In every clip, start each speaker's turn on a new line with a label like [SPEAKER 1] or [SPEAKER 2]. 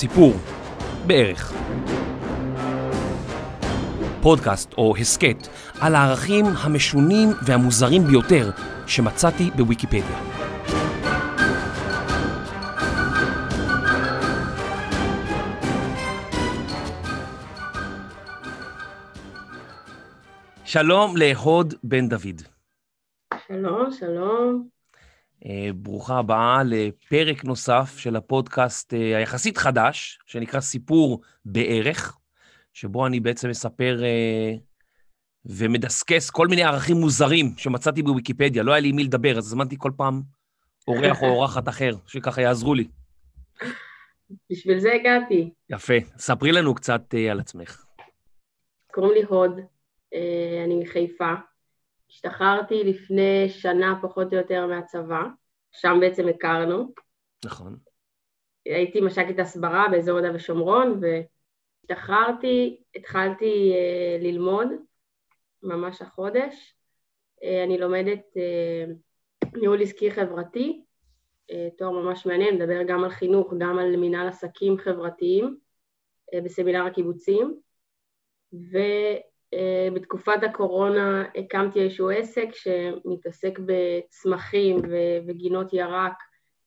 [SPEAKER 1] סיפור, בערך. פודקאסט או הסכת על הערכים המשונים והמוזרים ביותר שמצאתי בוויקיפדיה. שלום להוד בן דוד.
[SPEAKER 2] שלום, שלום.
[SPEAKER 1] אה, ברוכה הבאה לפרק נוסף של הפודקאסט אה, היחסית חדש, שנקרא סיפור בערך, שבו אני בעצם מספר אה, ומדסקס כל מיני ערכים מוזרים שמצאתי בוויקיפדיה. לא היה לי עם מי לדבר, אז הזמנתי כל פעם אורח או אורחת אחר, שככה יעזרו לי.
[SPEAKER 2] בשביל זה הגעתי.
[SPEAKER 1] יפה. ספרי לנו קצת על עצמך.
[SPEAKER 2] קוראים לי הוד, אני מחיפה. השתחררתי לפני שנה פחות או יותר מהצבא, שם בעצם הכרנו.
[SPEAKER 1] נכון.
[SPEAKER 2] הייתי מש"קית הסברה באזור יהודה ושומרון, והשתחררתי, התחלתי uh, ללמוד ממש החודש. Uh, אני לומדת uh, ניהול עסקי חברתי, uh, תואר ממש מעניין, מדבר גם על חינוך, גם על מנהל עסקים חברתיים uh, בסמינר הקיבוצים. ו... אה, בתקופת הקורונה הקמתי איזשהו עסק שמתעסק בצמחים וגינות ירק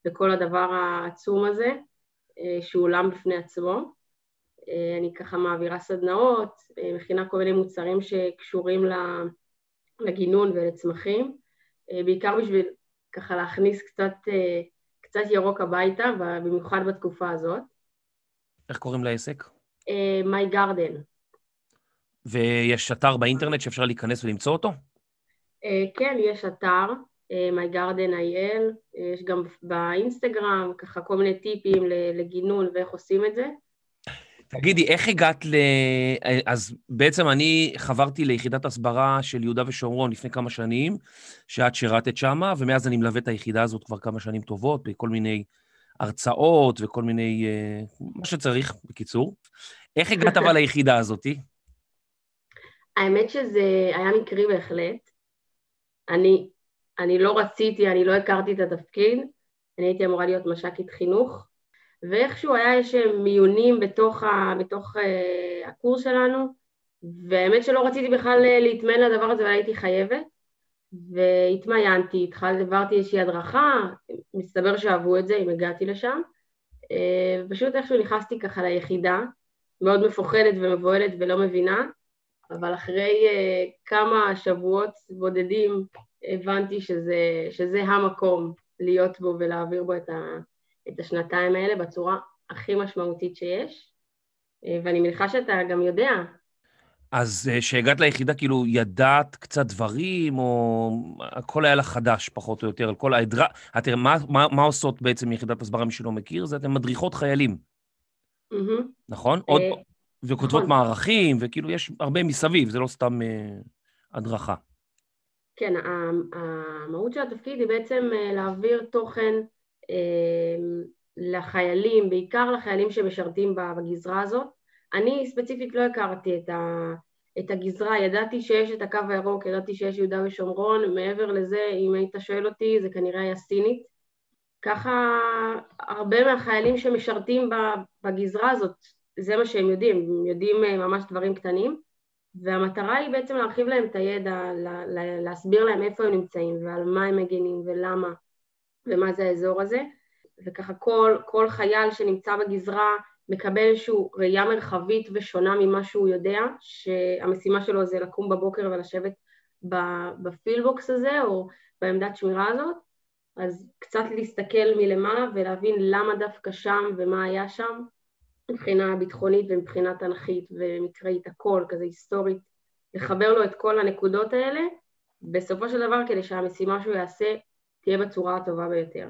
[SPEAKER 2] וכל הדבר העצום הזה, אה, שהוא עולם בפני עצמו. אה, אני ככה מעבירה סדנאות, מכינה כל מיני מוצרים שקשורים לגינון ולצמחים, בעיקר בשביל ככה להכניס קצת, קצת ירוק הביתה, במיוחד בתקופה הזאת.
[SPEAKER 1] איך קוראים לעסק?
[SPEAKER 2] My Garden.
[SPEAKER 1] ויש אתר באינטרנט שאפשר להיכנס ולמצוא אותו?
[SPEAKER 2] אה, כן, יש אתר, אה, mygarden.il, יש גם באינסטגרם ככה כל מיני טיפים לגינון ואיך עושים את זה.
[SPEAKER 1] תגידי, איך הגעת ל... אז בעצם אני חברתי ליחידת הסברה של יהודה ושומרון לפני כמה שנים, שאת שירתת שמה, ומאז אני מלווה את היחידה הזאת כבר כמה שנים טובות, בכל מיני הרצאות וכל מיני... אה, מה שצריך, בקיצור. איך הגעת אבל ליחידה הזאתי?
[SPEAKER 2] האמת שזה היה מקרי בהחלט. אני, אני לא רציתי, אני לא הכרתי את התפקיד, אני הייתי אמורה להיות מש"קית חינוך, ואיכשהו היה איזה מיונים בתוך, ה, בתוך uh, הקורס שלנו, והאמת שלא רציתי בכלל אה, להתמיין לדבר הזה, אבל הייתי חייבת, והתמיינתי, התחלתי, עברתי איזושהי הדרכה, מסתבר שאהבו את זה אם הגעתי לשם, uh, איכשהו נכנסתי ככה ליחידה, מאוד מפוחדת ומבוהלת ולא מבינה, אבל אחרי uh, כמה שבועות בודדים הבנתי שזה, שזה המקום להיות בו ולהעביר בו את, ה, את השנתיים האלה בצורה הכי משמעותית שיש, uh, ואני מניחה שאתה גם יודע.
[SPEAKER 1] אז כשהגעת uh, ליחידה, כאילו, ידעת קצת דברים, או הכל היה לך חדש, פחות או יותר, על כל העדרה... תראה, מה, מה, מה עושות בעצם יחידת הסברה, מי שלא מכיר? זה אתן מדריכות חיילים. Mm-hmm. נכון? עוד, וכותבות נכון. מערכים, וכאילו יש הרבה מסביב, זה לא סתם אה, הדרכה.
[SPEAKER 2] כן, המהות של התפקיד היא בעצם אה, להעביר תוכן אה, לחיילים, בעיקר לחיילים שמשרתים בגזרה הזאת. אני ספציפית לא הכרתי את, ה, את הגזרה, ידעתי שיש את הקו הירוק, ידעתי שיש יהודה ושומרון, מעבר לזה, אם היית שואל אותי, זה כנראה היה סינית. ככה הרבה מהחיילים שמשרתים בגזרה הזאת זה מה שהם יודעים, הם יודעים אה, ממש דברים קטנים, והמטרה היא בעצם להרחיב להם את הידע, להסביר להם איפה הם נמצאים ועל מה הם מגינים ולמה ומה זה האזור הזה, וככה כל, כל חייל שנמצא בגזרה מקבל איזושהי ראייה מרחבית ושונה ממה שהוא יודע, שהמשימה שלו זה לקום בבוקר ולשבת בפילבוקס הזה או בעמדת שמירה הזאת, אז קצת להסתכל מלמעלה ולהבין למה דווקא שם ומה היה שם, מבחינה ביטחונית ומבחינה תנכית ומקראית, הכל, כזה היסטורית, לחבר לו את כל הנקודות האלה, בסופו של דבר כדי שהמשימה שהוא יעשה תהיה בצורה הטובה ביותר.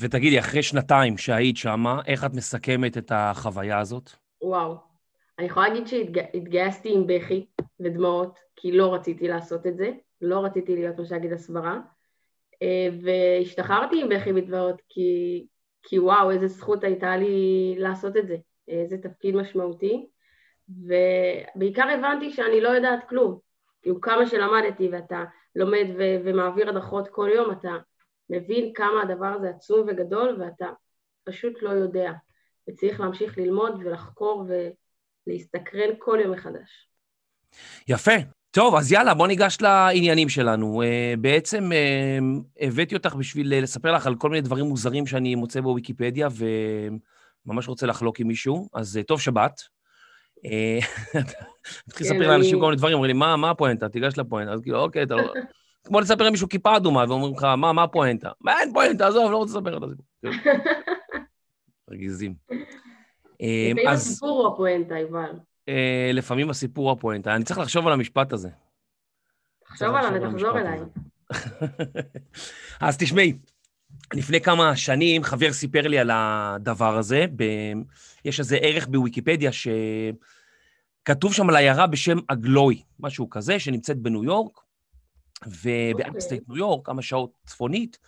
[SPEAKER 1] ותגידי, אחרי שנתיים שהיית שמה, איך את מסכמת את החוויה הזאת?
[SPEAKER 2] וואו. אני יכולה להגיד שהתגייסתי עם בכי ודמעות, כי לא רציתי לעשות את זה, לא רציתי להיות מש"קית הסברה, אה, והשתחררתי עם בכי ודמעות, כי, כי וואו, איזה זכות הייתה לי לעשות את זה. זה תפקיד משמעותי, ובעיקר הבנתי שאני לא יודעת כלום. כאילו כמה שלמדתי ואתה לומד ו- ומעביר הדרכות כל יום, אתה מבין כמה הדבר הזה עצום וגדול ואתה פשוט לא יודע. וצריך להמשיך ללמוד ולחקור ולהסתקרן כל יום מחדש.
[SPEAKER 1] יפה. טוב, אז יאללה, בוא ניגש לעניינים שלנו. Uh, בעצם uh, הבאתי אותך בשביל לספר לך על כל מיני דברים מוזרים שאני מוצא בוויקיפדיה, וממש רוצה לחלוק עם מישהו, אז uh, טוב שבת. מתחיל לספר לאנשים כל מיני דברים, אומרים לי, מה הפואנטה? תיגש לפואנטה. אז כאילו, אוקיי, אתה לא... כמו לספר למישהו כיפה אדומה, ואומרים לך, מה הפואנטה? מה אין פואנטה, עזוב, לא רוצה לספר את הסיפור. רגיזים.
[SPEAKER 2] לפעמים הסיפור הוא הפואנטה, יובל.
[SPEAKER 1] אה, לפעמים הסיפור הפואנטה. אני צריך לחשוב על המשפט הזה.
[SPEAKER 2] תחשוב עליו ותחזור אליי.
[SPEAKER 1] אז תשמעי, לפני כמה שנים חבר סיפר לי על הדבר הזה, ב... יש איזה ערך בוויקיפדיה שכתוב שם על עיירה בשם אגלוי, משהו כזה, שנמצאת בניו יורק, ובאפסטייט, אוקיי, ניו יורק, כמה שעות צפונית,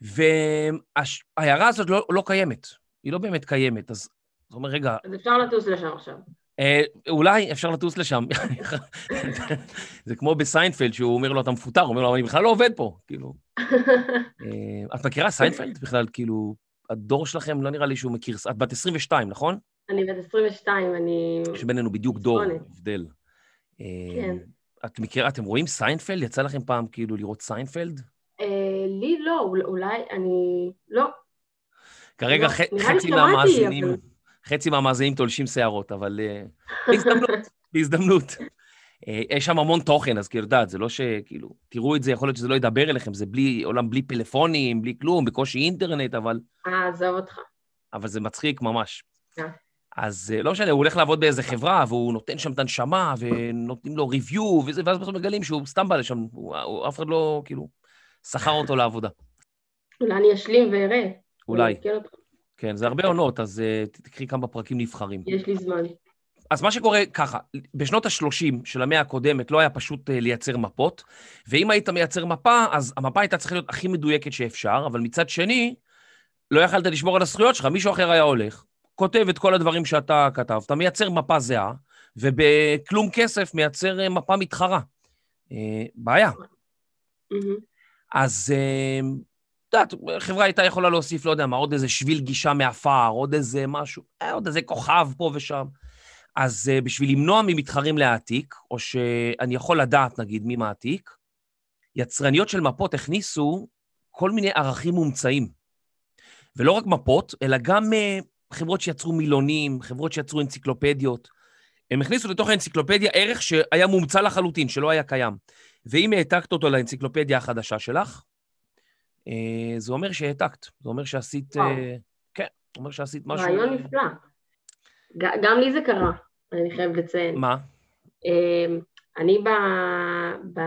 [SPEAKER 1] והעיירה הזאת לא, לא קיימת, היא לא באמת קיימת, אז זאת אומרת, רגע...
[SPEAKER 2] אז אפשר לטוס לשם עכשיו.
[SPEAKER 1] אה, אולי אפשר לטוס לשם. זה כמו בסיינפלד, שהוא אומר לו, אתה מפוטר, הוא אומר לו, אני בכלל לא עובד פה, כאילו. אה, את מכירה סיינפלד בכלל, כאילו, הדור שלכם, לא נראה לי שהוא מכיר, את בת 22, נכון?
[SPEAKER 2] אני בת 22, אני...
[SPEAKER 1] יש בינינו בדיוק דור, הבדל. אה, כן. את מכירה, אתם רואים סיינפלד? יצא לכם פעם כאילו לראות סיינפלד?
[SPEAKER 2] לי לא, אולי, אני... לא.
[SPEAKER 1] כרגע לא, חצי מהמאזינים... חצי מהמאזינים תולשים שערות, אבל uh, בהזדמנות, בהזדמנות. Uh, יש שם המון תוכן, אז כאילו, יודעת, זה לא שכאילו, תראו את זה, יכול להיות שזה לא ידבר אליכם, זה בלי, עולם בלי פלאפונים, בלי כלום, בקושי אינטרנט, אבל...
[SPEAKER 2] אה, עזוב אותך.
[SPEAKER 1] אבל זה מצחיק ממש. Yeah. אז uh, לא משנה, הוא הולך לעבוד באיזה חברה, והוא נותן שם את הנשמה, ונותנים לו ריוויו, וזה, ואז בסוף מגלים שהוא סתם בא לשם, הוא, הוא, אף אחד לא, כאילו, שכר אותו לעבודה.
[SPEAKER 2] אולי אני אשלים ואראה.
[SPEAKER 1] אולי. כן, זה הרבה עונות, אז uh, תקחי כמה פרקים נבחרים.
[SPEAKER 2] יש לי זמן.
[SPEAKER 1] אז מה שקורה ככה, בשנות ה-30 של המאה הקודמת לא היה פשוט uh, לייצר מפות, ואם היית מייצר מפה, אז המפה הייתה צריכה להיות הכי מדויקת שאפשר, אבל מצד שני, לא יכלת לשמור על הזכויות שלך, מישהו אחר היה הולך, כותב את כל הדברים שאתה כתבת, מייצר מפה זהה, ובכלום כסף מייצר uh, מפה מתחרה. בעיה. Mm-hmm. אז יודעת, חברה הייתה יכולה להוסיף, לא יודע מה, עוד איזה שביל גישה מעפר, עוד איזה משהו, אה, עוד איזה כוכב פה ושם. אז uh, בשביל למנוע ממתחרים להעתיק, או שאני יכול לדעת, נגיד, מי מעתיק, יצרניות של מפות הכניסו כל מיני ערכים מומצאים. ולא רק מפות, אלא גם uh, חברות שיצרו מילונים, חברות שיצרו אנציקלופדיות. הם הכניסו לתוך האנציקלופדיה ערך שהיה מומצא לחלוטין, שלא היה קיים. ואם העתקת אותו לאנציקלופדיה החדשה שלך, אה, זה אומר שהעתקת, זה אומר שעשית... אה, כן, זה אומר שעשית משהו...
[SPEAKER 2] רעיון נפלא. גם לי זה קרה, אני חייבת לציין.
[SPEAKER 1] מה?
[SPEAKER 2] אמ, אני ב, ב,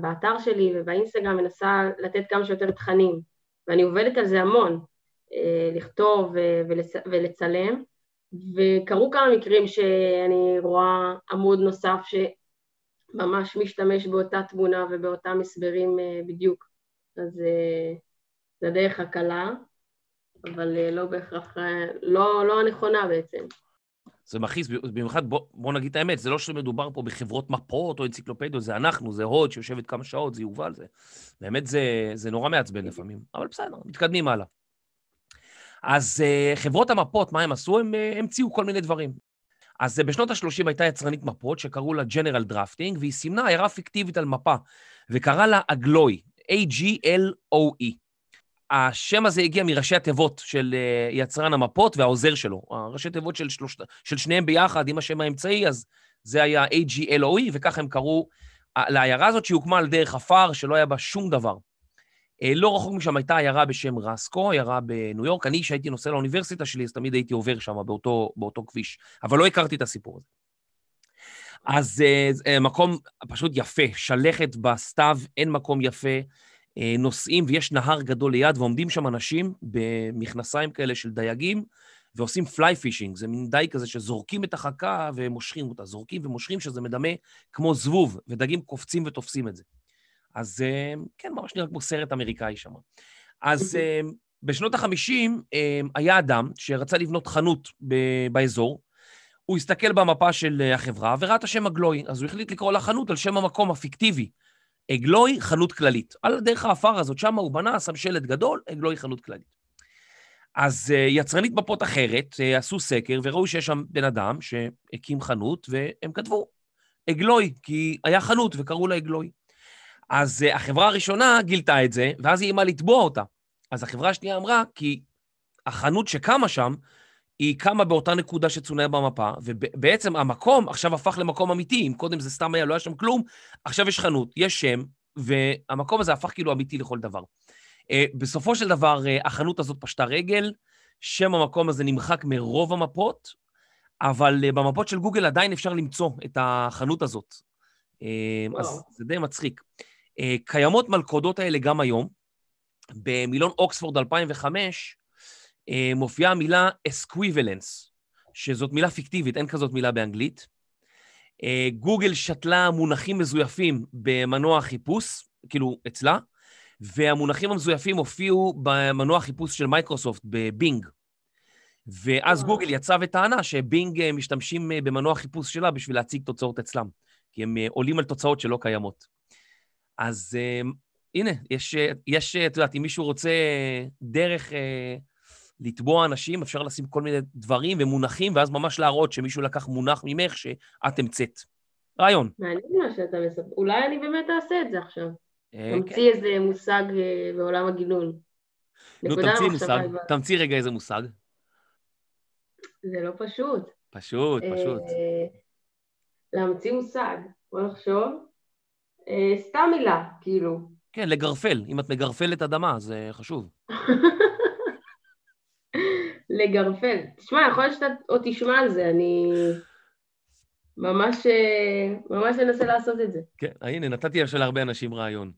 [SPEAKER 2] באתר שלי ובאינסטגרם מנסה לתת כמה שיותר תכנים, ואני עובדת על זה המון, אה, לכתוב ולצ, ולצלם, וקרו כמה מקרים שאני רואה עמוד נוסף שממש משתמש באותה תמונה ובאותם הסברים בדיוק. אז אה, זה דרך הקלה, אבל אה, לא בהכרח, אה, לא, לא הנכונה בעצם.
[SPEAKER 1] זה מכעיס, במיוחד, בוא, בוא נגיד את האמת, זה לא שמדובר פה בחברות מפות או אנציקלופדיות, זה אנחנו, זה הוד שיושבת כמה שעות, זה יובל, זה... באמת זה, זה נורא מעצבן לפעמים, אבל בסדר, מתקדמים הלאה. אז חברות המפות, מה הם עשו? הם המציאו כל מיני דברים. אז בשנות ה-30 הייתה יצרנית מפות שקראו לה General Drafting, והיא סימנה עיירה פיקטיבית על מפה, וקרא לה אגלוי, A-G-L-O-E. השם הזה הגיע מראשי התיבות של אה, יצרן המפות והעוזר שלו. הראשי תיבות של, שלוש, של שניהם ביחד עם השם האמצעי, אז זה היה A-G-L-O-E, וככה הם קראו לעיירה הזאת שהוקמה על דרך עפר, שלא היה בה שום דבר. אה, לא רחוק משם הייתה עיירה בשם רוסקו, עיירה בניו יורק. אני, כשהייתי נוסע לאוניברסיטה שלי, אז תמיד הייתי עובר שם באותו, באותו כביש, אבל לא הכרתי את הסיפור הזה. אז uh, מקום פשוט יפה, שלכת בסתיו, אין מקום יפה, uh, נוסעים ויש נהר גדול ליד, ועומדים שם אנשים במכנסיים כאלה של דייגים, ועושים fly fishing, זה מין דייג כזה שזורקים את החכה ומושכים אותה, זורקים ומושכים, שזה מדמה כמו זבוב, ודגים קופצים ותופסים את זה. אז uh, כן, ממש נראה כמו סרט אמריקאי שם. אז uh, בשנות ה-50 uh, היה אדם שרצה לבנות חנות באזור, הוא הסתכל במפה של אה, החברה וראה את השם אגלוי, אז הוא החליט לקרוא לחנות על שם המקום הפיקטיבי. אגלוי, חנות כללית. על דרך האפר הזאת, שם הוא בנה, שם שלט גדול, אגלוי, חנות כללית. אז אה, יצרנית מפות אחרת אה, עשו סקר וראו שיש שם בן אדם שהקים חנות, והם כתבו עגלוי, כי היה חנות וקראו לה עגלוי. אז החברה הראשונה גילתה את זה, ואז היא איימה לתבוע אותה. אז החברה השנייה אמרה, כי החנות שקמה שם, היא קמה באותה נקודה שצוינה במפה, ובעצם המקום עכשיו הפך למקום אמיתי. אם קודם זה סתם היה, לא היה שם כלום, עכשיו יש חנות, יש שם, והמקום הזה הפך כאילו אמיתי לכל דבר. אה, בסופו של דבר, אה, החנות הזאת פשטה רגל, שם המקום הזה נמחק מרוב המפות, אבל אה, במפות של גוגל עדיין אפשר למצוא את החנות הזאת. וואו. אז זה די מצחיק. קיימות מלכודות האלה גם היום. במילון אוקספורד 2005 מופיעה המילה esquivalience, שזאת מילה פיקטיבית, אין כזאת מילה באנגלית. גוגל שתלה מונחים מזויפים במנוע החיפוש, כאילו אצלה, והמונחים המזויפים הופיעו במנוע חיפוש של מייקרוסופט, בבינג. ואז גוגל יצא וטענה שבינג אה, משתמשים אה, במנוע חיפוש שלה בשביל להציג תוצאות אצלם, כי הם אה, עולים על תוצאות שלא קיימות. אז הנה, יש, יש, את יודעת, אם מישהו רוצה דרך אה, לתבוע אנשים, אפשר לשים כל מיני דברים ומונחים, ואז ממש להראות שמישהו לקח מונח ממך שאת המצאת. רעיון.
[SPEAKER 2] מעניין מה שאתה מספר. אולי אני באמת אעשה את זה עכשיו. תמציא כן. איזה מושג אה, בעולם הגינון.
[SPEAKER 1] נו, תמציא מושג, תמציא רגע איזה מושג.
[SPEAKER 2] זה לא פשוט.
[SPEAKER 1] פשוט, אה, פשוט.
[SPEAKER 2] להמציא מושג, בוא נחשוב. אה, סתם מילה, כאילו.
[SPEAKER 1] כן, לגרפל. אם את מגרפלת אדמה, זה חשוב.
[SPEAKER 2] לגרפל. תשמע, יכול להיות שאתה עוד תשמע על זה, אני... ממש, ממש אנסה לעשות את זה.
[SPEAKER 1] כן, הנה, נתתי עכשיו להרבה אנשים רעיון.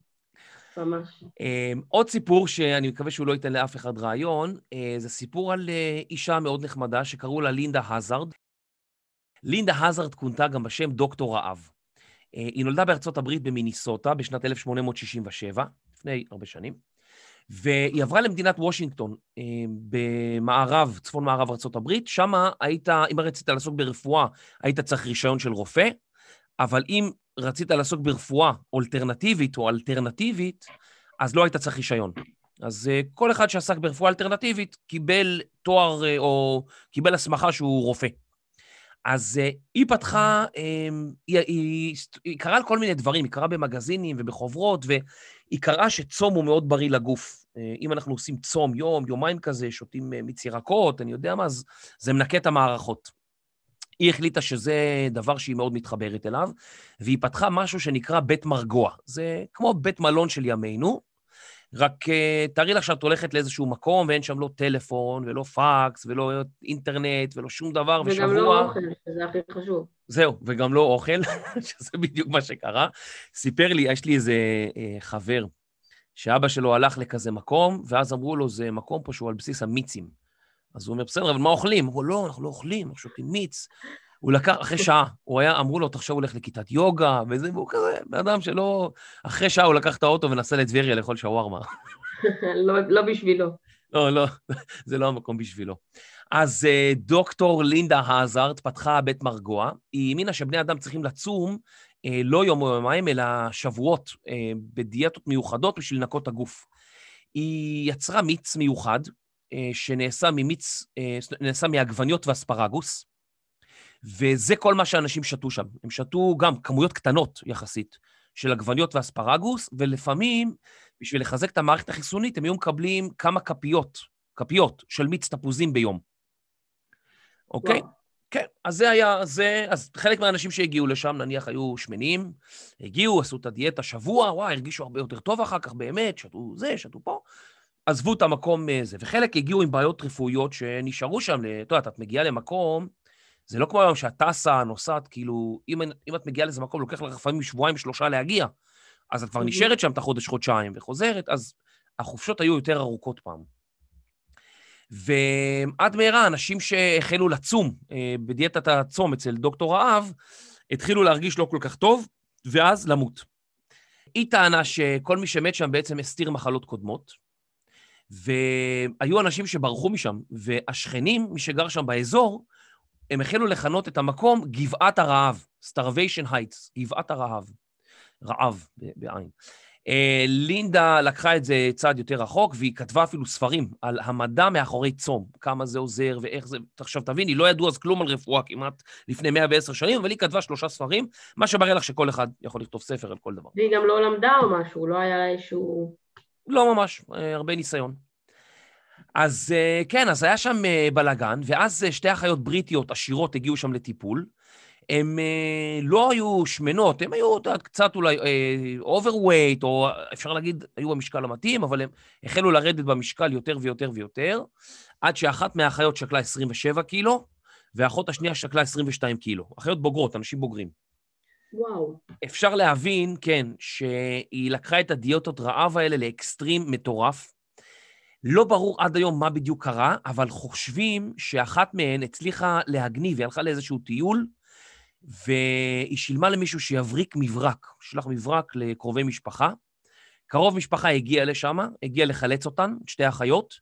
[SPEAKER 2] ממש.
[SPEAKER 1] אמ, עוד סיפור שאני מקווה שהוא לא ייתן לאף אחד רעיון, אה, זה סיפור על אה, אישה מאוד נחמדה שקראו לה לינדה הזארד. לינדה הזארד כונתה גם בשם דוקטור רעב. אה, היא נולדה בארצות הברית במיניסוטה בשנת 1867, לפני הרבה שנים. והיא עברה למדינת וושינגטון אה, במערב, צפון מערב ארה"ב, שם היית, אם רצית לעסוק ברפואה, היית צריך רישיון של רופא, אבל אם רצית לעסוק ברפואה אולטרנטיבית או אלטרנטיבית, אז לא היית צריך רישיון. אז אה, כל אחד שעסק ברפואה אלטרנטיבית קיבל תואר אה, או קיבל הסמכה שהוא רופא. אז היא פתחה, um, היא, היא, היא קראה על כל מיני דברים, היא קראה במגזינים ובחוברות, והיא קראה שצום הוא מאוד בריא לגוף. Uh, אם אנחנו עושים צום יום, יומיים כזה, שותים uh, מיץ ירקות, אני יודע מה, אז זה מנקה את המערכות. היא החליטה שזה דבר שהיא מאוד מתחברת אליו, והיא פתחה משהו שנקרא בית מרגוע. זה כמו בית מלון של ימינו, רק אה, תארי לך שאת הולכת לאיזשהו מקום ואין שם לא טלפון ולא פקס ולא אינטרנט ולא שום דבר,
[SPEAKER 2] וגם ושבוע... וגם לא אוכל, שזה הכי חשוב.
[SPEAKER 1] זהו, וגם לא אוכל, שזה בדיוק מה שקרה. סיפר לי, יש לי איזה אה, חבר, שאבא שלו הלך לכזה מקום, ואז אמרו לו, זה מקום פה שהוא על בסיס המיצים. אז הוא אומר, בסדר, אבל מה אוכלים? הוא אומר, לא, אנחנו לא אוכלים, אנחנו שותים מיץ. הוא לקח, אחרי שעה, הוא היה, אמרו לו, תחשוב, הוא הולך לכיתת יוגה, וזה, והוא כזה, בן אדם שלא... אחרי שעה הוא לקח את האוטו ונסע לטבריה לאכול שווארמה.
[SPEAKER 2] לא, לא בשבילו.
[SPEAKER 1] לא, לא, זה לא המקום בשבילו. אז uh, דוקטור לינדה האזארט פתחה בית מרגוע. היא האמינה שבני אדם צריכים לצום uh, לא יום או יומיים, אלא שבועות uh, בדיאטות מיוחדות בשביל לנקות הגוף. היא יצרה מיץ מיוחד, שנעשה ממיץ, נעשה מעגבניות ואספרגוס, וזה כל מה שאנשים שתו שם. הם שתו גם כמויות קטנות יחסית של עגבניות ואספרגוס, ולפעמים, בשביל לחזק את המערכת החיסונית, הם היו מקבלים כמה כפיות, כפיות של מיץ תפוזים ביום. אוקיי? כן, אז זה היה, זה, אז חלק מהאנשים שהגיעו לשם, נניח, היו שמנים, הגיעו, עשו את הדיאטה שבוע, וואי, הרגישו הרבה יותר טוב אחר כך, באמת, שתו זה, שתו פה, עזבו את המקום הזה, אה, וחלק הגיעו עם בעיות רפואיות שנשארו שם, את יודעת, את מגיעה למקום, זה לא כמו היום שאת טסה, נוסעת, כאילו, אם, אם את מגיעה לאיזה מקום, לוקח לך לפעמים שבועיים, שלושה להגיע, אז את כבר נשארת שם את החודש, חודשיים, וחוזרת, אז החופשות היו יותר ארוכות פעם. ועד מהרה, אנשים שהחלו לצום אה, בדיאטת הצום אצל דוקטור רעב, התחילו להרגיש לא כל כך טוב, ואז למות. היא טענה שכל מי שמת שם בעצם הסתיר מחלות קודמות, והיו אנשים שברחו משם, והשכנים, מי שגר שם באזור, הם החלו לכנות את המקום גבעת הרעב, starvation heights, גבעת הרעב, רעב בעין. אה, לינדה לקחה את זה צעד יותר רחוק, והיא כתבה אפילו ספרים על המדע מאחורי צום, כמה זה עוזר ואיך זה... עכשיו תבין, היא לא ידעו אז כלום על רפואה כמעט לפני 110 שנים, אבל היא כתבה שלושה ספרים, מה שמראה לך שכל אחד יכול לכתוב ספר על כל דבר.
[SPEAKER 2] והיא גם לא למדה או משהו, לא היה איזשהו...
[SPEAKER 1] לא ממש, אה, הרבה ניסיון. אז אה, כן, אז היה שם בלאגן, ואז שתי אחיות בריטיות עשירות הגיעו שם לטיפול. הן אה, לא היו שמנות, הן היו, קצת אולי overweight, אה, או אפשר להגיד, היו במשקל המתאים, אבל הן החלו לרדת במשקל יותר ויותר ויותר, עד שאחת מהאחיות שקלה 27 קילו, והאחות השנייה שקלה 22 קילו. אחיות בוגרות, אנשים בוגרים.
[SPEAKER 2] וואו.
[SPEAKER 1] אפשר להבין, כן, שהיא לקחה את הדיאטות רעב האלה לאקסטרים מטורף. לא ברור עד היום מה בדיוק קרה, אבל חושבים שאחת מהן הצליחה להגניב, היא הלכה לאיזשהו טיול, והיא שילמה למישהו שיבריק מברק, שלח מברק לקרובי משפחה. קרוב משפחה הגיע לשם, הגיע לחלץ אותן, את שתי האחיות,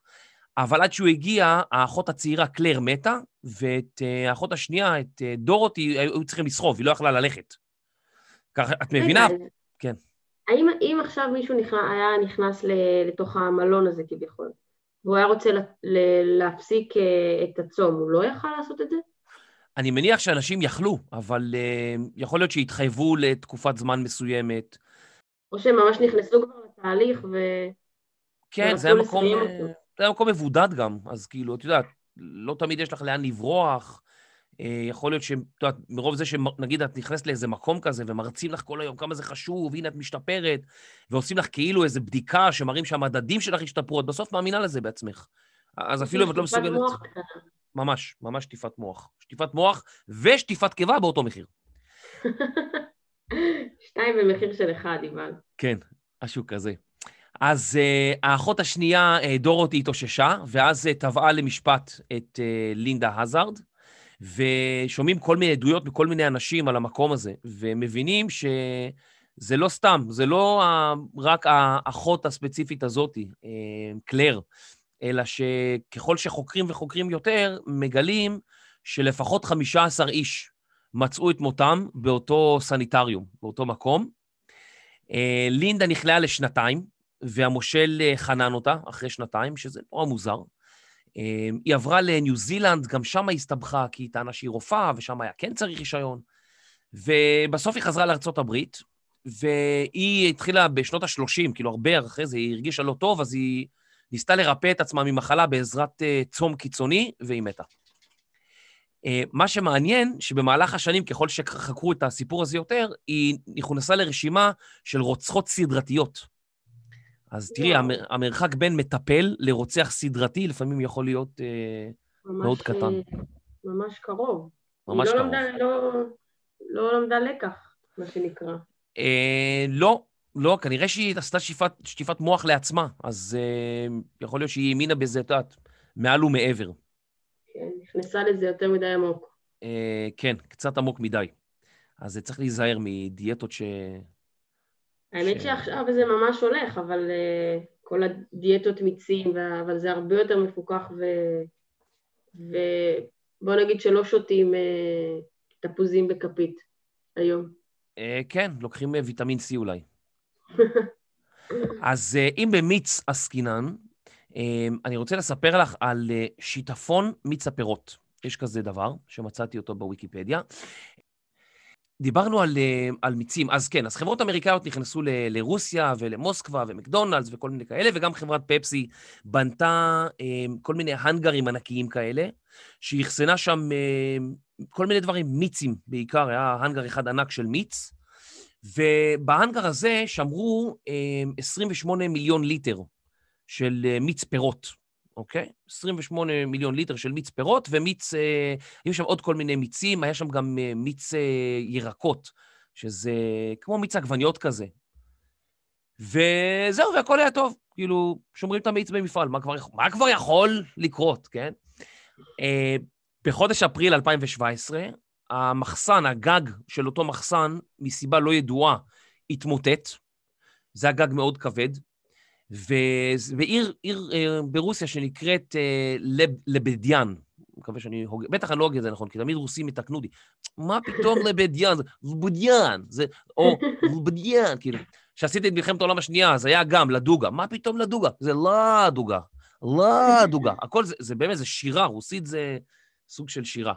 [SPEAKER 1] אבל עד שהוא הגיע, האחות הצעירה קלר מתה, ואת אה, האחות השנייה, את אה, דורותי, היו צריכים לסחוב, היא לא יכלה ללכת. ככה, את מבינה? כן.
[SPEAKER 2] האם אם עכשיו מישהו נכנס, היה נכנס לתוך המלון הזה כביכול, והוא היה רוצה להפסיק אה, את הצום, הוא לא יכל לעשות את זה?
[SPEAKER 1] אני מניח שאנשים יכלו, אבל uh, יכול להיות שהתחייבו לתקופת זמן מסוימת.
[SPEAKER 2] או שהם ממש נכנסו כבר לתהליך ו...
[SPEAKER 1] כן, זה היה, מקום, אה, זה היה מקום מבודד גם, אז כאילו, את יודעת, לא תמיד יש לך לאן לברוח. Uh, יכול להיות שאת יודעת, מרוב זה שנגיד את נכנסת לאיזה מקום כזה ומרצים לך כל היום כמה זה חשוב, והנה את משתפרת, ועושים לך כאילו איזו בדיקה שמראים שהמדדים שלך השתפרו, את בסוף מאמינה לזה בעצמך. אז אפילו אם את לא מסוגלת... ממש, ממש שטיפת מוח. שטיפת מוח ושטיפת קיבה באותו מחיר.
[SPEAKER 2] שתיים במחיר של אחד, איוון.
[SPEAKER 1] כן, משהו כזה. אז uh, האחות השנייה, uh, דורותי, התאוששה, ואז uh, תבעה למשפט את uh, לינדה הזארד, ושומעים כל מיני עדויות מכל מיני אנשים על המקום הזה, ומבינים שזה לא סתם, זה לא רק האחות הספציפית הזאתי, uh, קלר, אלא שככל שחוקרים וחוקרים יותר, מגלים שלפחות 15 איש מצאו את מותם באותו סניטריום, באותו מקום. אה, לינדה נכלאה לשנתיים, והמושל אה, חנן אותה אחרי שנתיים, שזה נורא מוזר. אה, היא עברה לניו זילנד, גם שם היא הסתבכה, כי היא טענה שהיא רופאה, ושם היה כן צריך רישיון. ובסוף היא חזרה לארצות הברית, והיא התחילה בשנות ה-30, כאילו הרבה אחרי זה, היא הרגישה לא טוב, אז היא ניסתה לרפא את עצמה ממחלה בעזרת uh, צום קיצוני, והיא מתה. Uh, מה שמעניין, שבמהלך השנים, ככל שחקרו את הסיפור הזה יותר, היא נכנסה לרשימה של רוצחות סדרתיות. אז תראי, המר, המרחק בין מטפל לרוצח סדרתי לפעמים יכול להיות uh, ממש, מאוד קטן.
[SPEAKER 2] ממש קרוב. ממש היא לא קרוב. למדה, לא, לא למדה לקח, מה שנקרא. Uh,
[SPEAKER 1] לא, לא, כנראה שהיא עשתה שטיפת, שטיפת מוח לעצמה, אז uh, יכול להיות שהיא האמינה בזה, את יודעת, מעל ומעבר.
[SPEAKER 2] כן, נכנסה לזה יותר מדי עמוק.
[SPEAKER 1] Uh, כן, קצת עמוק מדי. אז צריך להיזהר מדיאטות ש...
[SPEAKER 2] האמת ש... שעכשיו זה ממש הולך, אבל uh, כל הדיאטות מיצים, אבל זה הרבה יותר מפוקח, ו... ובוא נגיד שלא שותים uh, תפוזים בכפית היום.
[SPEAKER 1] Uh, כן, לוקחים ויטמין C אולי. אז אה, אם במיץ עסקינן, אה, אני רוצה לספר לך על אה, שיטפון מיץ הפירות. יש כזה דבר, שמצאתי אותו בוויקיפדיה. דיברנו על, על מיצים, אז כן, אז חברות אמריקאיות נכנסו ל, לרוסיה ולמוסקבה ומקדונלדס וכל מיני כאלה, וגם חברת פפסי בנתה כל מיני הנגרים ענקיים כאלה, שאחסנה שם כל מיני דברים, מיצים בעיקר, היה הנגר אחד ענק של מיץ, ובהאנגר הזה שמרו 28 אה, מיליון ליטר של אה, מיץ פירות, אוקיי? 28 מיליון ליטר של מיץ פירות, ומיץ, אה, היו שם עוד כל מיני מיצים, היה שם גם מיץ ירקות, שזה כמו מיץ עגבניות כזה. וזהו, והכל היה טוב. כאילו, שומרים את המיץ במפעל, מה כבר, מה כבר יכול לקרות, כן? בחודש אפריל 2017, המחסן, הגג של אותו מחסן, מסיבה לא ידועה, התמוטט. זה הגג מאוד כבד. ועיר עיר, אה, ברוסיה שנקראת אה, לב, לבדיאן, מקווה שאני הוג... בטח אני לא אגיד את זה נכון, כי תמיד רוסים יתקנו אותי. מה פתאום לבדיאן? זה לבדיאן, זה... או לבדיאן, כאילו. שעשיתי את מלחמת העולם השנייה, אז היה גם לדוגה. מה פתאום לדוגה? זה לא דוגה. לא דוגה. הכל זה, זה באמת, זה שירה, רוסית זה סוג של שירה.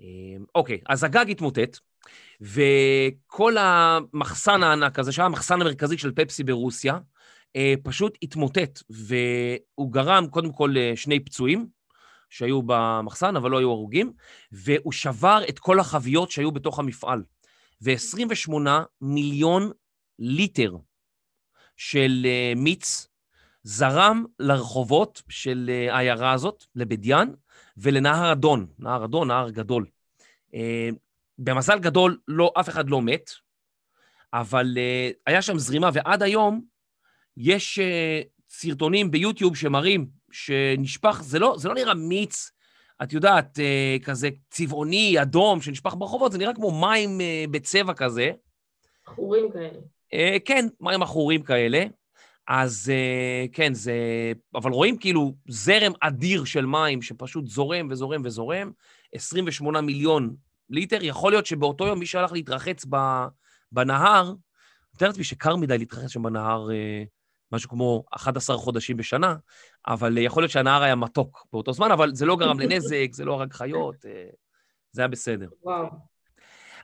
[SPEAKER 1] אמ, אוקיי, אז הגג התמוטט, וכל המחסן הענק הזה, שהיה המחסן המרכזי של פפסי ברוסיה, אה, פשוט התמוטט, והוא גרם קודם כל לשני פצועים שהיו במחסן, אבל לא היו הרוגים, והוא שבר את כל החביות שהיו בתוך המפעל. ו-28 מיליון ליטר של אה, מיץ זרם לרחובות של אה, העיירה הזאת, לבדיין, ולנהר אדון, נהר אדון, נהר גדול. במזל גדול, לא, אף אחד לא מת, אבל היה שם זרימה, ועד היום יש uh, סרטונים ביוטיוב שמראים שנשפך, זה לא, זה לא נראה מיץ, את יודעת, uh, כזה צבעוני, אדום, שנשפך ברחובות, זה נראה כמו מים uh, בצבע כזה.
[SPEAKER 2] עכורים כאלה.
[SPEAKER 1] Uh, כן, מים עכורים כאלה. אז uh, כן, זה... אבל רואים כאילו זרם אדיר של מים שפשוט זורם וזורם וזורם, 28 מיליון ליטר. יכול להיות שבאותו יום מי שהלך להתרחץ בנהר, אני מתאר לעצמי שקר מדי להתרחץ שם בנהר משהו כמו 11 חודשים בשנה, אבל יכול להיות שהנהר היה מתוק באותו זמן, אבל זה לא גרם לנזק, זה לא הרג חיות, אה, זה היה בסדר.
[SPEAKER 2] וואו.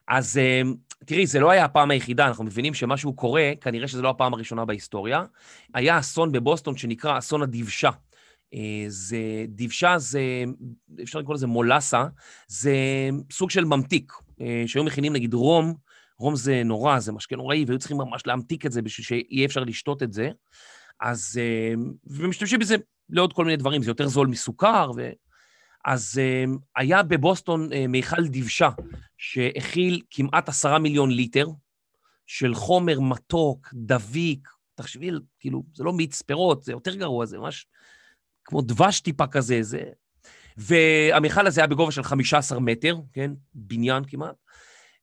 [SPEAKER 1] אז אה, תראי, זה לא היה הפעם היחידה, אנחנו מבינים שמשהו קורה, כנראה שזו לא הפעם הראשונה בהיסטוריה. היה אסון בבוסטון שנקרא אסון הדבשה. אה, זה, דבשה זה, אפשר לקרוא לזה מולאסה, זה סוג של ממתיק, שהיו מכינים נגיד רום, רום זה נורא, זה משקה נוראי, והיו צריכים ממש להמתיק את זה בשביל שיהיה אפשר לשתות את זה. אז, אה, ומשתמשים בזה לעוד כל מיני דברים, זה יותר זול מסוכר. ו... אז אה, היה בבוסטון אה, מיכל דבשה, שהכיל כמעט עשרה מיליון ליטר של חומר מתוק, דביק, תחשבי, כאילו, זה לא מיץ פירות, זה יותר גרוע, זה ממש כמו דבש טיפה כזה, זה... והמיכל הזה היה בגובה של 15 מטר, כן? בניין כמעט.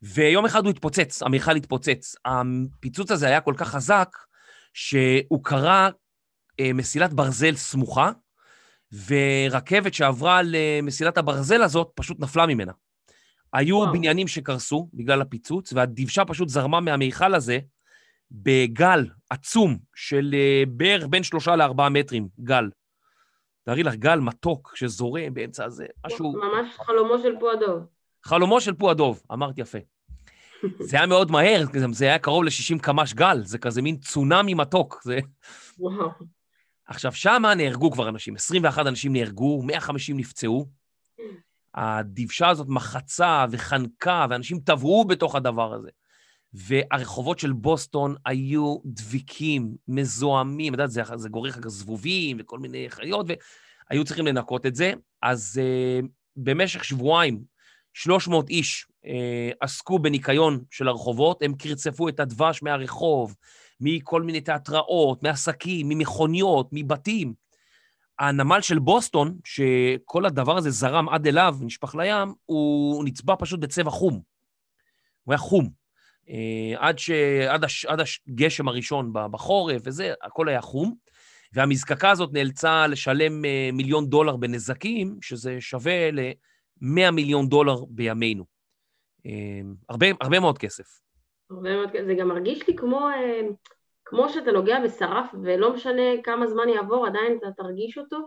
[SPEAKER 1] ויום אחד הוא התפוצץ, המכל התפוצץ. הפיצוץ הזה היה כל כך חזק, שהוא קרע אה, מסילת ברזל סמוכה, ורכבת שעברה למסילת הברזל הזאת פשוט נפלה ממנה. היו וואו. בניינים שקרסו בגלל הפיצוץ, והדבשה פשוט זרמה מהמיכל הזה בגל עצום של אה, בערך בין שלושה לארבעה מטרים, גל. תארי לך, גל מתוק שזורם באמצע הזה, משהו...
[SPEAKER 2] ממש חלומו של פועדוב.
[SPEAKER 1] חלומו של פועדוב, אמרת יפה. זה היה מאוד מהר, זה היה קרוב ל-60 קמ"ש גל, זה כזה מין צונאמי מתוק. זה...
[SPEAKER 2] וואו.
[SPEAKER 1] עכשיו, שמה נהרגו כבר אנשים, 21 אנשים נהרגו, 150 נפצעו. הדבשה הזאת מחצה וחנקה, ואנשים טבעו בתוך הדבר הזה. והרחובות של בוסטון היו דביקים, מזוהמים, את יודעת, זה, זה גורך זבובים וכל מיני חיות, והיו צריכים לנקות את זה. אז uh, במשך שבועיים 300 איש אה, עסקו בניקיון של הרחובות, הם קרצפו את הדבש מהרחוב, מכל מיני תיאטראות, מעסקים, ממכוניות, מבתים. הנמל של בוסטון, שכל הדבר הזה זרם עד אליו, נשפך לים, הוא נצבע פשוט בצבע חום. הוא היה חום. אה, עד, ש... עד, הש... עד הגשם הראשון בחורף וזה, הכל היה חום. והמזקקה הזאת נאלצה לשלם אה, מיליון דולר בנזקים, שזה שווה ל... 100 מיליון דולר בימינו. אמ, הרבה, הרבה מאוד כסף.
[SPEAKER 2] הרבה מאוד כסף. זה גם מרגיש לי כמו, אה, כמו שאתה נוגע בשרף, ולא משנה כמה זמן יעבור, עדיין אתה תרגיש אותו,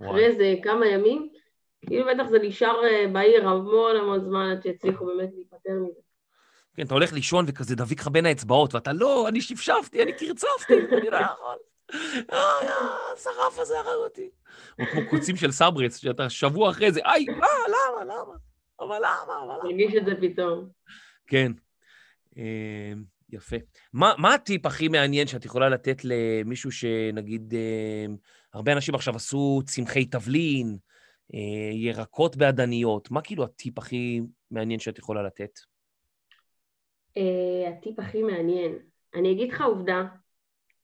[SPEAKER 2] וואי. אחרי איזה כמה ימים. כאילו בטח זה נשאר אה, בעיר המון המון זמן עד שהצליחו באמת להיפטר מזה.
[SPEAKER 1] כן, אתה הולך לישון וכזה דביק לך בין האצבעות, ואתה לא, אני שפשפתי, אני קרצפתי, אני לא יכול. השרף הזה הרג אותי. או כמו קוצים של סברץ, שאתה שבוע אחרי זה, איי, לא, למה, למה? אבל למה, אבל למה?
[SPEAKER 2] מרגיש את זה פתאום.
[SPEAKER 1] כן. אמ, יפה. מה, מה הטיפ הכי מעניין שאת יכולה לתת למישהו שנגיד, אמ, הרבה אנשים עכשיו עשו צמחי תבלין, אה, ירקות בעדניות, מה כאילו הטיפ הכי מעניין שאת יכולה לתת?
[SPEAKER 2] אה, הטיפ הכי מעניין. אני אגיד לך עובדה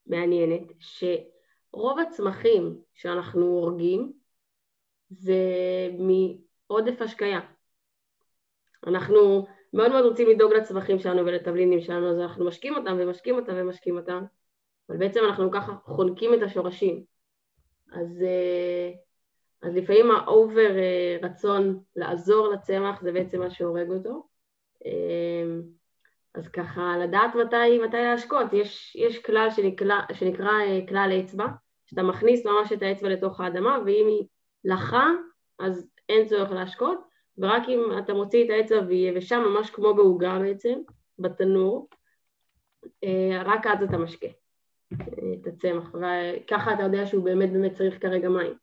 [SPEAKER 2] מעניינת, שרוב הצמחים שאנחנו הורגים זה מעודף השקיה. אנחנו מאוד מאוד רוצים לדאוג לצמחים שלנו ולתבלינים שלנו, אז אנחנו משקים אותם ומשקים אותם ומשקים אותם, אבל בעצם אנחנו ככה חונקים את השורשים. אז, אה, אז לפעמים ה over רצון לעזור לצמח זה בעצם מה שהורג אותו. אז ככה לדעת מתי, מתי להשקות, יש, יש כלל שנקרא, שנקרא אה, כלל אצבע, שאתה מכניס ממש את האצבע לתוך האדמה, ואם היא לחה, אז אין צורך להשקות, ורק אם אתה מוציא את האצבע והיא יבשה ממש כמו בעוגה בעצם, בתנור, אה, רק אז אתה משקה אה, את הצמח, וככה אתה יודע שהוא באמת באמת צריך כרגע מים.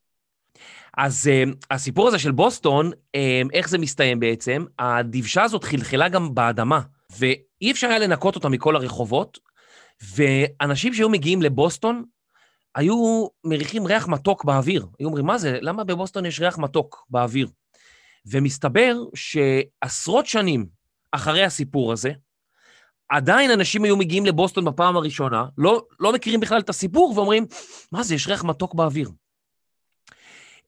[SPEAKER 1] אז uh, הסיפור הזה של בוסטון, uh, איך זה מסתיים בעצם? הדבשה הזאת חלחלה גם באדמה, ואי אפשר היה לנקות אותה מכל הרחובות, ואנשים שהיו מגיעים לבוסטון, היו מריחים ריח מתוק באוויר. היו אומרים, מה זה? למה בבוסטון יש ריח מתוק באוויר? ומסתבר שעשרות שנים אחרי הסיפור הזה, עדיין אנשים היו מגיעים לבוסטון בפעם הראשונה, לא, לא מכירים בכלל את הסיפור, ואומרים, מה זה, יש ריח מתוק באוויר.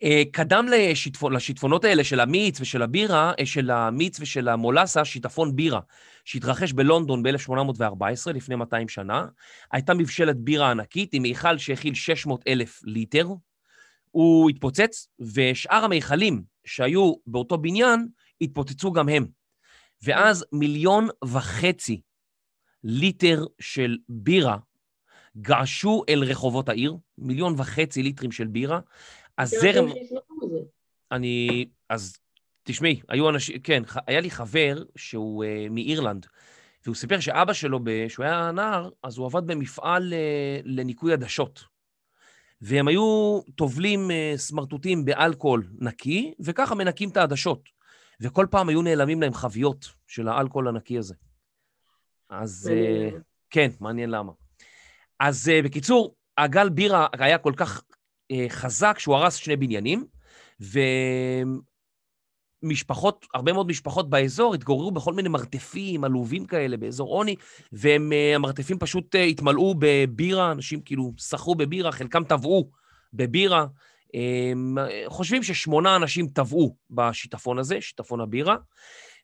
[SPEAKER 1] אה, קדם לשיטפון, לשיטפונות האלה של המיץ ושל הבירה, אה, של המיץ ושל המולאסה, שיטפון בירה, שהתרחש בלונדון ב-1814, לפני 200 שנה. הייתה מבשלת בירה ענקית עם מיכל שהכיל 600 אלף ליטר. הוא התפוצץ, ושאר המיכלים שהיו באותו בניין התפוצצו גם הם. ואז מיליון וחצי ליטר של בירה געשו אל רחובות העיר, מיליון וחצי ליטרים של בירה, הזרם... אני... אז תשמעי, היו אנשים... כן, היה לי חבר שהוא uh, מאירלנד, והוא סיפר שאבא שלו, כשהוא היה נער, אז הוא עבד במפעל uh, לניקוי עדשות. והם היו טובלים uh, סמרטוטים באלכוהול נקי, וככה מנקים את העדשות. וכל פעם היו נעלמים להם חביות של האלכוהול הנקי הזה. אז uh, כן, מעניין למה. אז uh, בקיצור, הגל בירה היה כל כך אה, חזק שהוא הרס שני בניינים, ומשפחות, הרבה מאוד משפחות באזור התגוררו בכל מיני מרתפים עלובים כאלה באזור עוני, והמרתפים פשוט אה, התמלאו בבירה, אנשים כאילו שחו בבירה, חלקם טבעו בבירה. חושבים ששמונה אנשים טבעו בשיטפון הזה, שיטפון הבירה,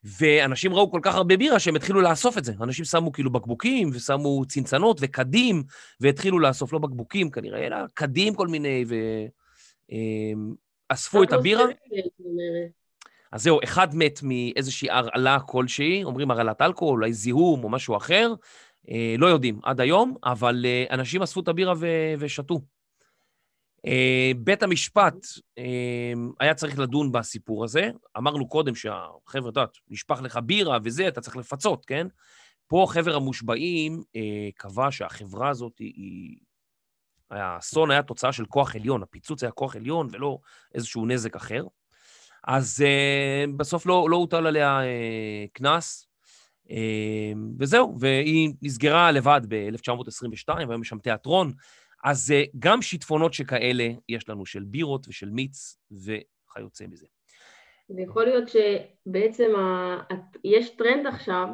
[SPEAKER 1] ואנשים ראו כל כך הרבה בירה שהם התחילו לאסוף את זה. אנשים שמו כאילו בקבוקים, ושמו צנצנות וקדים, והתחילו לאסוף, לא בקבוקים כנראה, אלא קדים כל מיני, ואספו את הבירה. אז זהו, אחד מת מאיזושהי הרעלה כלשהי, אומרים הרעלת אלכוהול, אולי זיהום או משהו אחר, אה, לא יודעים עד היום, אבל אה, אנשים אספו את הבירה ושתו. אה, בית המשפט אה, היה צריך לדון בסיפור הזה. אמרנו קודם שהחבר'ה, את יודעת, נשפך לך בירה וזה, אתה צריך לפצות, כן? פה חבר המושבעים אה, קבע שהחברה הזאת היא... האסון היה תוצאה של כוח עליון, הפיצוץ היה כוח עליון ולא איזשהו נזק אחר. אז בסוף לא, לא הוטל עליה קנס, וזהו, והיא נסגרה לבד ב-1922, והיום יש שם תיאטרון. אז אה, גם שיטפונות שכאלה יש לנו, של בירות ושל מיץ וכיוצא מזה.
[SPEAKER 2] ויכול להיות שבעצם ה... יש טרנד עכשיו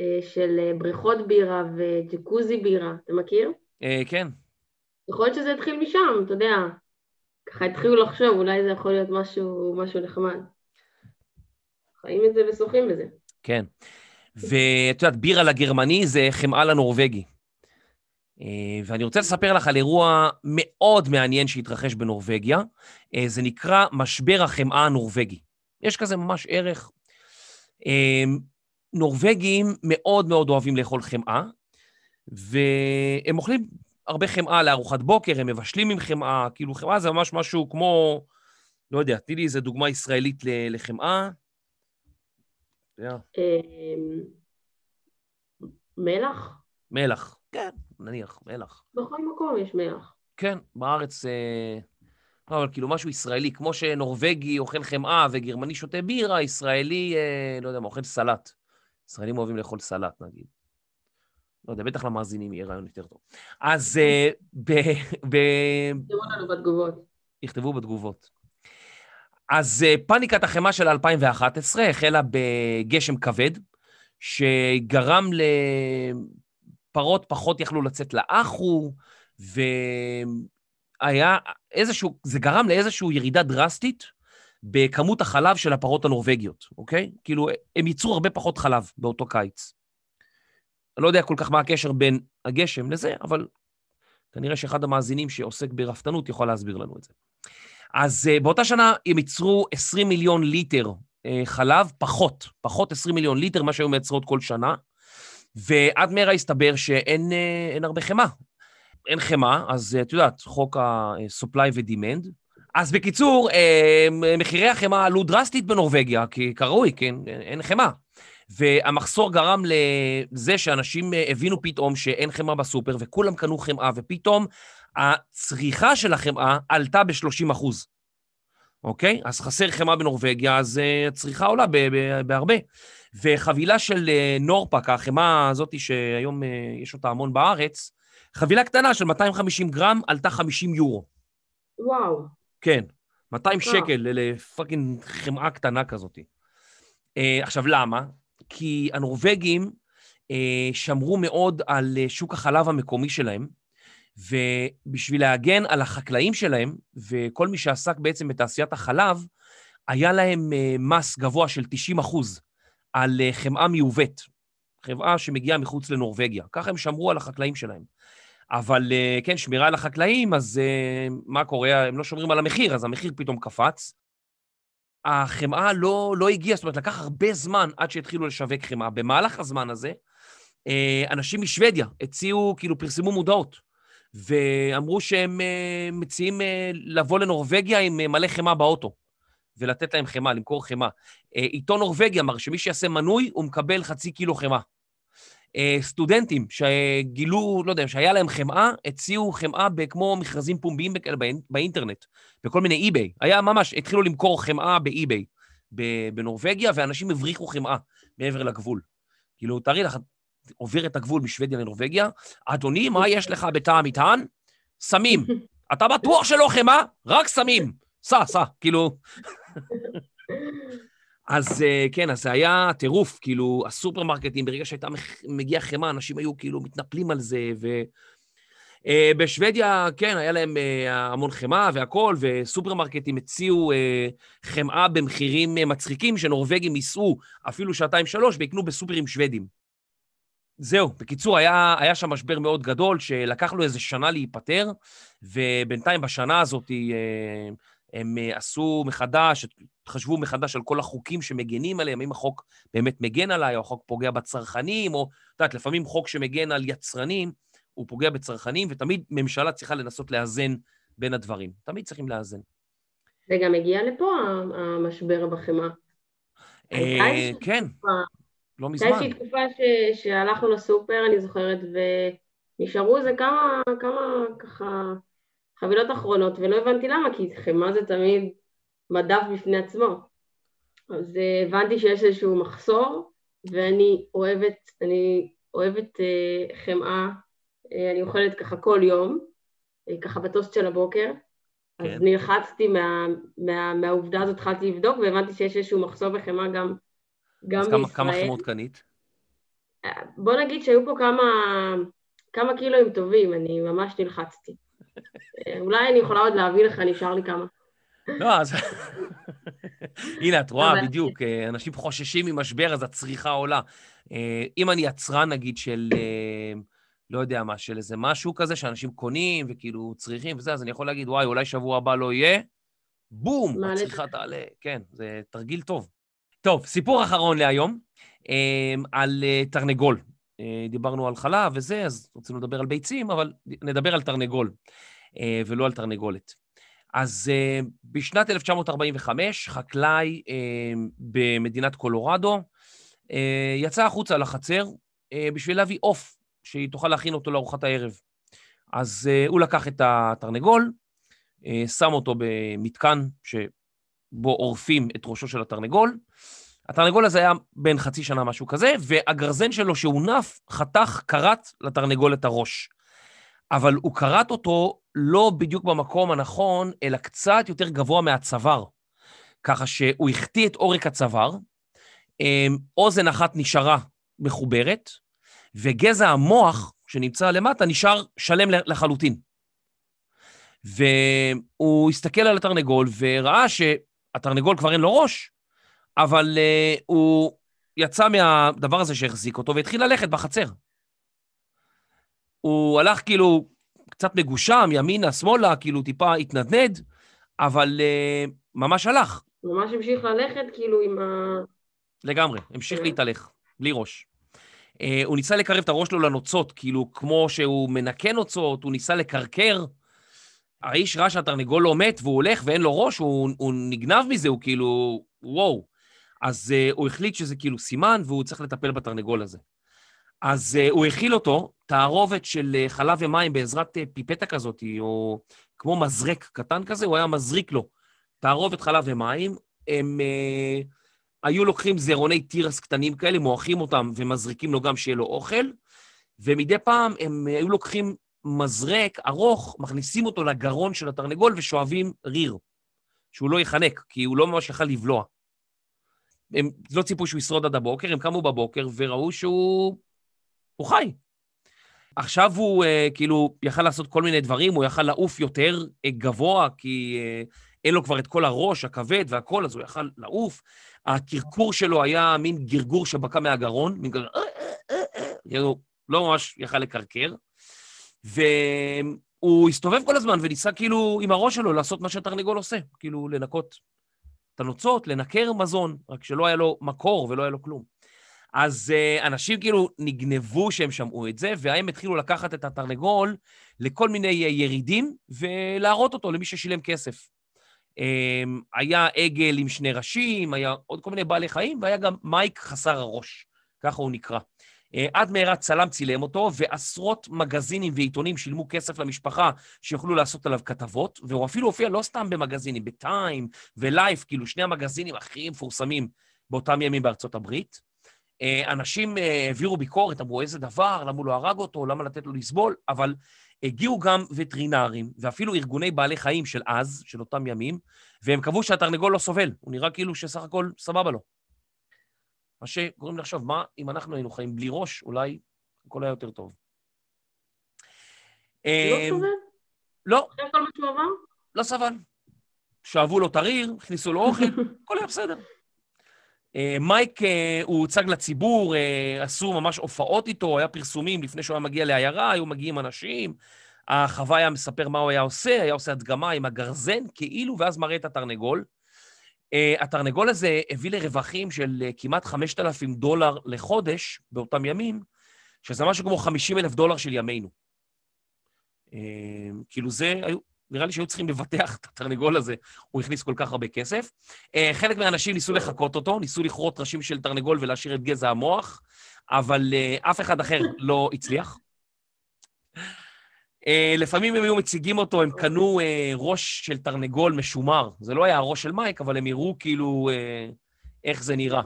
[SPEAKER 2] אה, של אה, בריכות בירה וג'קוזי בירה, אתה מכיר?
[SPEAKER 1] כן.
[SPEAKER 2] יכול להיות שזה התחיל משם, אתה יודע. ככה התחילו לחשוב, אולי זה יכול להיות משהו, משהו נחמד. חיים את זה ושוחים בזה.
[SPEAKER 1] כן. ואת יודעת, בירה לגרמני זה חמאה לנורבגי. אה, ואני רוצה לספר לך על אירוע מאוד מעניין שהתרחש בנורבגיה. אה, זה נקרא משבר החמאה הנורבגי. יש כזה ממש ערך. אה, נורבגים מאוד מאוד אוהבים לאכול חמאה, והם אוכלים הרבה חמאה לארוחת בוקר, הם מבשלים עם חמאה, כאילו חמאה זה ממש משהו כמו, לא יודע, תני לי איזה דוגמה ישראלית לחמאה.
[SPEAKER 2] מלח?
[SPEAKER 1] מלח, כן, נניח, מלח.
[SPEAKER 2] בכל מקום יש מלח.
[SPEAKER 1] כן, בארץ... אה... לא, אבל כאילו משהו ישראלי, כמו שנורבגי אוכל חמאה וגרמני שותה בירה, ישראלי, אה, לא יודע מה, אוכל סלט. ישראלים אוהבים לאכול סלט, נגיד. לא יודע, בטח למאזינים יהיה רעיון יותר טוב. אז אה, ב... ב...
[SPEAKER 2] יכתבו לנו בתגובות.
[SPEAKER 1] יכתבו בתגובות. אז אה, פאניקת החמאה של 2011 החלה בגשם כבד, שגרם ל... פרות פחות יכלו לצאת לאחו, והיה איזשהו, זה גרם לאיזושהי ירידה דרסטית בכמות החלב של הפרות הנורבגיות, אוקיי? כאילו, הם ייצרו הרבה פחות חלב באותו קיץ. אני לא יודע כל כך מה הקשר בין הגשם לזה, אבל כנראה שאחד המאזינים שעוסק ברפתנות יכול להסביר לנו את זה. אז uh, באותה שנה הם ייצרו 20 מיליון ליטר uh, חלב, פחות, פחות 20 מיליון ליטר, מה שהיו מייצרות כל שנה. ועד מהרה הסתבר שאין אה, הרבה חמאה. אין חמאה, אז את יודעת, חוק ה-supply ו-demand. אז בקיצור, מחירי החמאה עלו דרסטית בנורבגיה, כי כראוי, כן, אין חמאה. והמחסור גרם לזה שאנשים הבינו פתאום שאין חמאה בסופר, וכולם קנו חמאה, ופתאום הצריכה של החמאה עלתה ב-30 אחוז. אוקיי? אז חסר חמאה בנורבגיה, אז הצריכה עולה בהרבה. וחבילה של uh, נורפק, החמאה הזאת שהיום uh, יש אותה המון בארץ, חבילה קטנה של 250 גרם עלתה 50 יורו.
[SPEAKER 2] וואו.
[SPEAKER 1] כן, 200 וואו. שקל לפאקינג חמאה קטנה כזאת. עכשיו, למה? כי הנורבגים שמרו מאוד על שוק החלב המקומי שלהם, ובשביל להגן על החקלאים שלהם, וכל מי שעסק בעצם בתעשיית החלב, היה להם אה, מס גבוה של 90 אחוז על אה, חמאה מיובאת, חמאה שמגיעה מחוץ לנורבגיה. ככה הם שמרו על החקלאים שלהם. אבל אה, כן, שמירה על החקלאים, אז מה קורה? הם לא שומרים על המחיר, אז המחיר פתאום קפץ. החמאה לא, לא הגיעה, זאת אומרת, לקח הרבה זמן עד שהתחילו לשווק חמאה. במהלך הזמן הזה, אנשים משוודיה הציעו, כאילו, פרסמו מודעות. ואמרו שהם אה, מציעים אה, לבוא לנורבגיה עם אה, מלא חמאה באוטו, ולתת להם חמאה, למכור חמאה. עיתון נורבגי אמר שמי שיעשה מנוי, הוא מקבל חצי קילו חמאה. סטודנטים שגילו, לא יודע, שהיה להם חמאה, הציעו חמאה כמו מכרזים פומביים באינטרנט, בכל מיני אי-ביי. היה ממש, התחילו למכור חמאה באי-ביי בנורבגיה, ואנשים הבריחו חמאה מעבר לגבול. כאילו, תארי לך, עובר את הגבול משוודיה לנורבגיה, אדוני, מה יש לך בתא המטען? סמים. אתה בטוח שלא חמאה? רק סמים. סע, סע, כאילו... אז אה, כן, אז זה היה טירוף, כאילו, הסופרמרקטים, ברגע שהייתה מגיעה חמאה, אנשים היו כאילו מתנפלים על זה, ו... Uh, בשוודיה, כן, היה להם uh, המון חמאה והכול, וסופרמרקטים הציעו חמאה במחירים מצחיקים, שנורבגים ייסעו אפילו שעתיים-שלוש ויקנו בסופרים שוודים. זהו, בקיצור, היה, היה שם משבר מאוד גדול, שלקח לו איזה שנה להיפטר, ובינתיים בשנה הזאת אה, הם אה, עשו מחדש, חשבו מחדש על כל החוקים שמגנים עליהם, האם החוק באמת מגן עליי, או החוק פוגע בצרכנים, או, את יודעת, לפעמים חוק שמגן על יצרנים, הוא פוגע בצרכנים, ותמיד ממשלה צריכה לנסות לאזן בין הדברים. תמיד צריכים לאזן.
[SPEAKER 2] זה גם הגיע לפה, המשבר בחמאה.
[SPEAKER 1] אה, כן. לא מזמן. הייתה
[SPEAKER 2] איזושהי תקופה ש... שהלכנו לסופר, אני זוכרת, ונשארו איזה כמה, כמה ככה חבילות אחרונות, ולא הבנתי למה, כי חמאה זה תמיד מדף בפני עצמו. אז אה, הבנתי שיש איזשהו מחסור, ואני אוהבת, אני אוהבת uh, חמאה, uh, אני אוכלת ככה כל יום, uh, ככה בטוסט של הבוקר. כן. אז נלחצתי מה, מה, מהעובדה הזאת, התחלתי לבדוק, והבנתי שיש איזשהו מחסור בחמאה גם גם בישראל. אז
[SPEAKER 1] כמה חמות קנית?
[SPEAKER 2] בוא נגיד שהיו פה כמה, כמה קילואים טובים, אני ממש נלחצתי. אולי אני יכולה עוד להביא לך, נשאר לי כמה.
[SPEAKER 1] לא, אז... הנה, את רואה, בדיוק, אה, אנשים חוששים ממשבר, אז הצריכה עולה. אה, אם אני יצרן, נגיד, של, אה, לא יודע מה, של איזה משהו כזה, שאנשים קונים וכאילו צריכים וזה, אז אני יכול להגיד, וואי, אולי שבוע הבא לא יהיה, בום, הצריכה תעלה. כן, זה תרגיל טוב. טוב, סיפור אחרון להיום, על תרנגול. אה, דיברנו על חלב וזה, אז רצינו לדבר על ביצים, אבל נדבר על תרנגול, אה, ולא על תרנגולת. אז בשנת 1945, חקלאי במדינת קולורדו יצא החוצה לחצר בשביל להביא עוף, שהיא תוכל להכין אותו לארוחת הערב. אז הוא לקח את התרנגול, שם אותו במתקן ש... בו עורפים את ראשו של התרנגול. התרנגול הזה היה בן חצי שנה, משהו כזה, והגרזן שלו שהונף חתך, כרת לתרנגול את הראש. אבל הוא כרת אותו לא בדיוק במקום הנכון, אלא קצת יותר גבוה מהצוואר. ככה שהוא החטיא את עורק הצוואר, אמ, אוזן אחת נשארה מחוברת, וגזע המוח שנמצא למטה נשאר שלם לחלוטין. והוא הסתכל על התרנגול וראה ש... התרנגול כבר אין לו ראש, אבל uh, הוא יצא מהדבר הזה שהחזיק אותו והתחיל ללכת בחצר. הוא הלך כאילו קצת מגושם, ימינה, שמאלה, כאילו טיפה התנדנד, אבל uh, ממש הלך.
[SPEAKER 2] ממש המשיך ללכת כאילו עם ה...
[SPEAKER 1] לגמרי, המשיך okay. כן. להתהלך, בלי ראש. Uh, הוא ניסה לקרב את הראש שלו לנוצות, כאילו, כמו שהוא מנקה נוצות, הוא ניסה לקרקר. האיש ראה שהתרנגול לא מת והוא הולך ואין לו ראש, הוא, הוא נגנב מזה, הוא כאילו, וואו. אז uh, הוא החליט שזה כאילו סימן והוא צריך לטפל בתרנגול הזה. אז uh, הוא הכיל אותו, תערובת של uh, חלב ומים בעזרת uh, פיפטה כזאת, או כמו מזרק קטן כזה, הוא היה מזריק לו תערובת חלב ומים. הם uh, היו לוקחים זרעוני תירס קטנים כאלה, מועכים אותם ומזריקים לו גם שיהיה לו אוכל, ומדי פעם הם uh, היו לוקחים מזרק ארוך, מכניסים אותו לגרון של התרנגול ושואבים ריר, שהוא לא ייחנק, כי הוא לא ממש יכל לבלוע. הם לא ציפו שהוא ישרוד עד הבוקר, הם קמו בבוקר וראו שהוא הוא חי. עכשיו הוא uh, כאילו יכל לעשות כל מיני דברים, הוא יכל לעוף יותר uh, גבוה, כי uh, אין לו כבר את כל הראש, הכבד והכל, אז הוא יכל לעוף. הקרקור שלו היה מין גרגור שבקע מהגרון, מין גרגור, כאילו, לא ממש יכל לקרקר. והוא הסתובב כל הזמן וניסה כאילו עם הראש שלו לעשות מה שהתרנגול עושה, כאילו לנקות הנוצות, לנקר מזון, רק שלא היה לו מקור ולא היה לו כלום. אז uh, אנשים כאילו נגנבו שהם שמעו את זה, והם התחילו לקחת את התרנגול לכל מיני uh, ירידים ולהראות אותו למי ששילם כסף. Um, היה עגל עם שני ראשים, היה עוד כל מיני בעלי חיים, והיה גם מייק חסר הראש, ככה הוא נקרא. Uh, עד מהרה צלם צילם אותו, ועשרות מגזינים ועיתונים שילמו כסף למשפחה שיוכלו לעשות עליו כתבות, והוא אפילו הופיע לא סתם במגזינים, בטיים ולייף, כאילו שני המגזינים הכי מפורסמים באותם ימים בארצות הברית. אה, אנשים אה, העבירו ביקורת, אמרו איזה דבר, למה הוא לא הרג אותו, למה לתת לו לסבול, אבל הגיעו גם וטרינרים, ואפילו ארגוני בעלי חיים של אז, של אותם ימים, והם קבעו שהתרנגול לא סובל, הוא נראה כאילו שסך הכל סבבה לו. מה שגורם לחשוב, מה אם אנחנו היינו חיים בלי ראש, אולי הכל היה יותר טוב.
[SPEAKER 2] לא
[SPEAKER 1] אה,
[SPEAKER 2] סובל?
[SPEAKER 1] לא,
[SPEAKER 2] אחרי כל מה שהוא עבר?
[SPEAKER 1] לא סבל. שאבו לו את הריר, הכניסו לו אוכל, הכל היה בסדר. אה, מייק, אה, הוא הוצג לציבור, אה, עשו ממש הופעות איתו, היה פרסומים לפני שהוא היה מגיע לעיירה, היו מגיעים אנשים, החווה היה מספר מה הוא היה עושה, היה עושה הדגמה עם הגרזן, כאילו, ואז מראה את התרנגול. התרנגול הזה הביא לרווחים של כמעט 5,000 דולר לחודש באותם ימים, שזה משהו כמו 50 אלף דולר של ימינו. כאילו זה, היו, נראה לי שהיו צריכים לבטח את התרנגול הזה, הוא הכניס כל כך הרבה כסף. חלק מהאנשים ניסו לחקות אותו, ניסו לכרות ראשים של תרנגול ולהשאיר את גזע המוח, אבל אף אחד אחר לא הצליח. Uh, לפעמים הם היו מציגים אותו, הם קנו uh, ראש של תרנגול משומר. זה לא היה הראש של מייק, אבל הם הראו כאילו uh, איך זה נראה.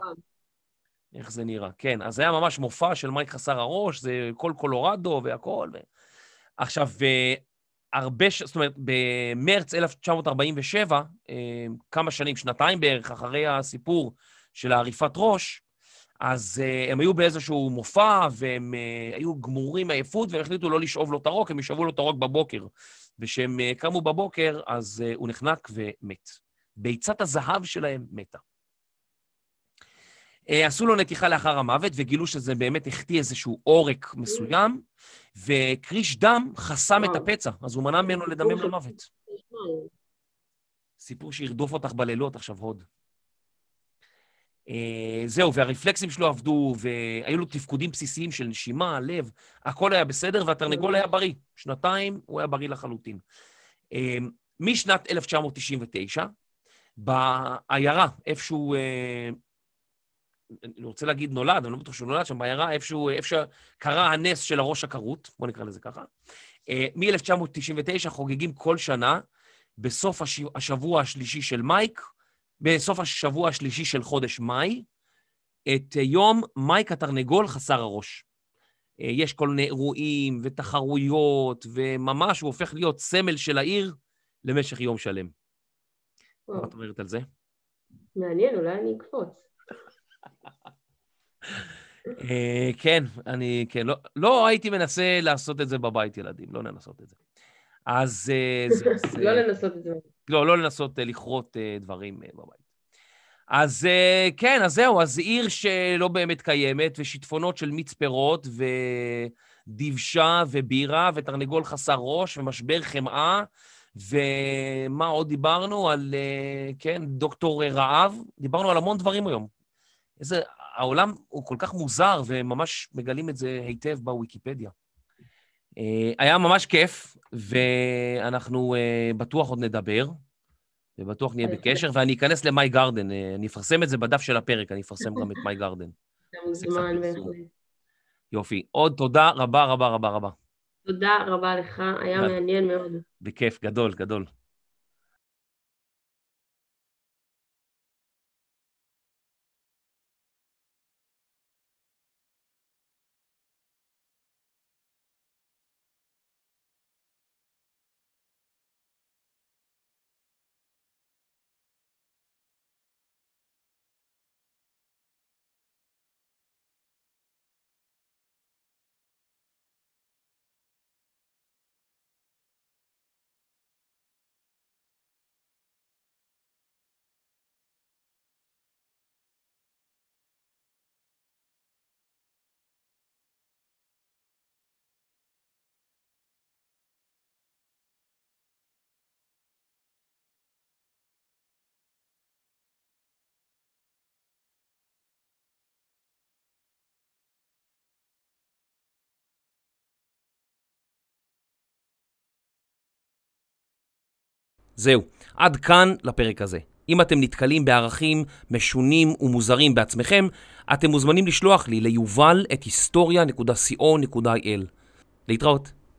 [SPEAKER 1] איך זה נראה, כן. אז זה היה ממש מופע של מייק חסר הראש, זה כל קולורדו והכול. ו... עכשיו, הרבה, ש... זאת אומרת, במרץ 1947, אה, כמה שנים, שנתיים בערך, אחרי הסיפור של העריפת ראש, אז uh, הם היו באיזשהו מופע, והם uh, היו גמורים מעייפות, והם החליטו לא לשאוב לו את הרוק, הם ישאבו לו את הרוק בבוקר. וכשהם uh, קמו בבוקר, אז uh, הוא נחנק ומת. ביצת הזהב שלהם מתה. Uh, עשו לו נתיחה לאחר המוות, וגילו שזה באמת החטיא איזשהו עורק מסוים, וקריש דם חסם את הפצע, אז הוא מנע ממנו לדמם למוות. סיפור שירדוף אותך בלילות עכשיו, הוד. Uh, זהו, והרפלקסים שלו עבדו, והיו לו תפקודים בסיסיים של נשימה, לב, הכל היה בסדר, והתרנגול היה בריא. שנתיים הוא היה בריא לחלוטין. Uh, משנת 1999, בעיירה, איפשהו uh, אני רוצה להגיד נולד, אני לא בטוח שהוא נולד שם בעיירה, איפשהו, איפה שקרה הנס של הראש הכרות, בואו נקרא לזה ככה. אה, מ-1999 חוגגים כל שנה, בסוף השבוע השלישי של מייק, בסוף השבוע השלישי של חודש מאי, את יום מייק התרנגול חסר הראש. אה, יש כל מיני אירועים ותחרויות, וממש הוא הופך להיות סמל של העיר למשך יום שלם. מה את אומרת על זה?
[SPEAKER 2] מעניין, אולי אני אקפוץ.
[SPEAKER 1] אה, כן, אני, כן, לא, לא הייתי מנסה לעשות את זה בבית, ילדים, לא לנסות את זה. אז
[SPEAKER 2] זה... לא לנסות את זה.
[SPEAKER 1] לא, לא לנסות אה, לכרות אה, דברים בבית. אז כן, אז זהו, אז עיר שלא באמת קיימת, ושיטפונות של מיץ פירות, ודבשה, ובירה, ותרנגול חסר ראש, ומשבר חמאה, ומה עוד דיברנו? על, כן, דוקטור רעב. דיברנו על המון דברים היום. איזה העולם הוא כל כך מוזר, וממש מגלים את זה היטב בוויקיפדיה. אה, היה ממש כיף, ואנחנו אה, בטוח עוד נדבר, ובטוח נהיה בקשר, ואני אכנס למאי גרדן, אני אפרסם את זה בדף של הפרק, אני אפרסם גם את מאי גרדן.
[SPEAKER 2] אתה מוזמן בהחלט.
[SPEAKER 1] יופי. עוד תודה רבה רבה רבה רבה.
[SPEAKER 2] תודה רבה לך, היה מעניין מאוד.
[SPEAKER 1] בכיף, גדול, גדול. זהו, עד כאן לפרק הזה. אם אתם נתקלים בערכים משונים ומוזרים בעצמכם, אתם מוזמנים לשלוח לי ליובל את היסטוריה.co.il. להתראות.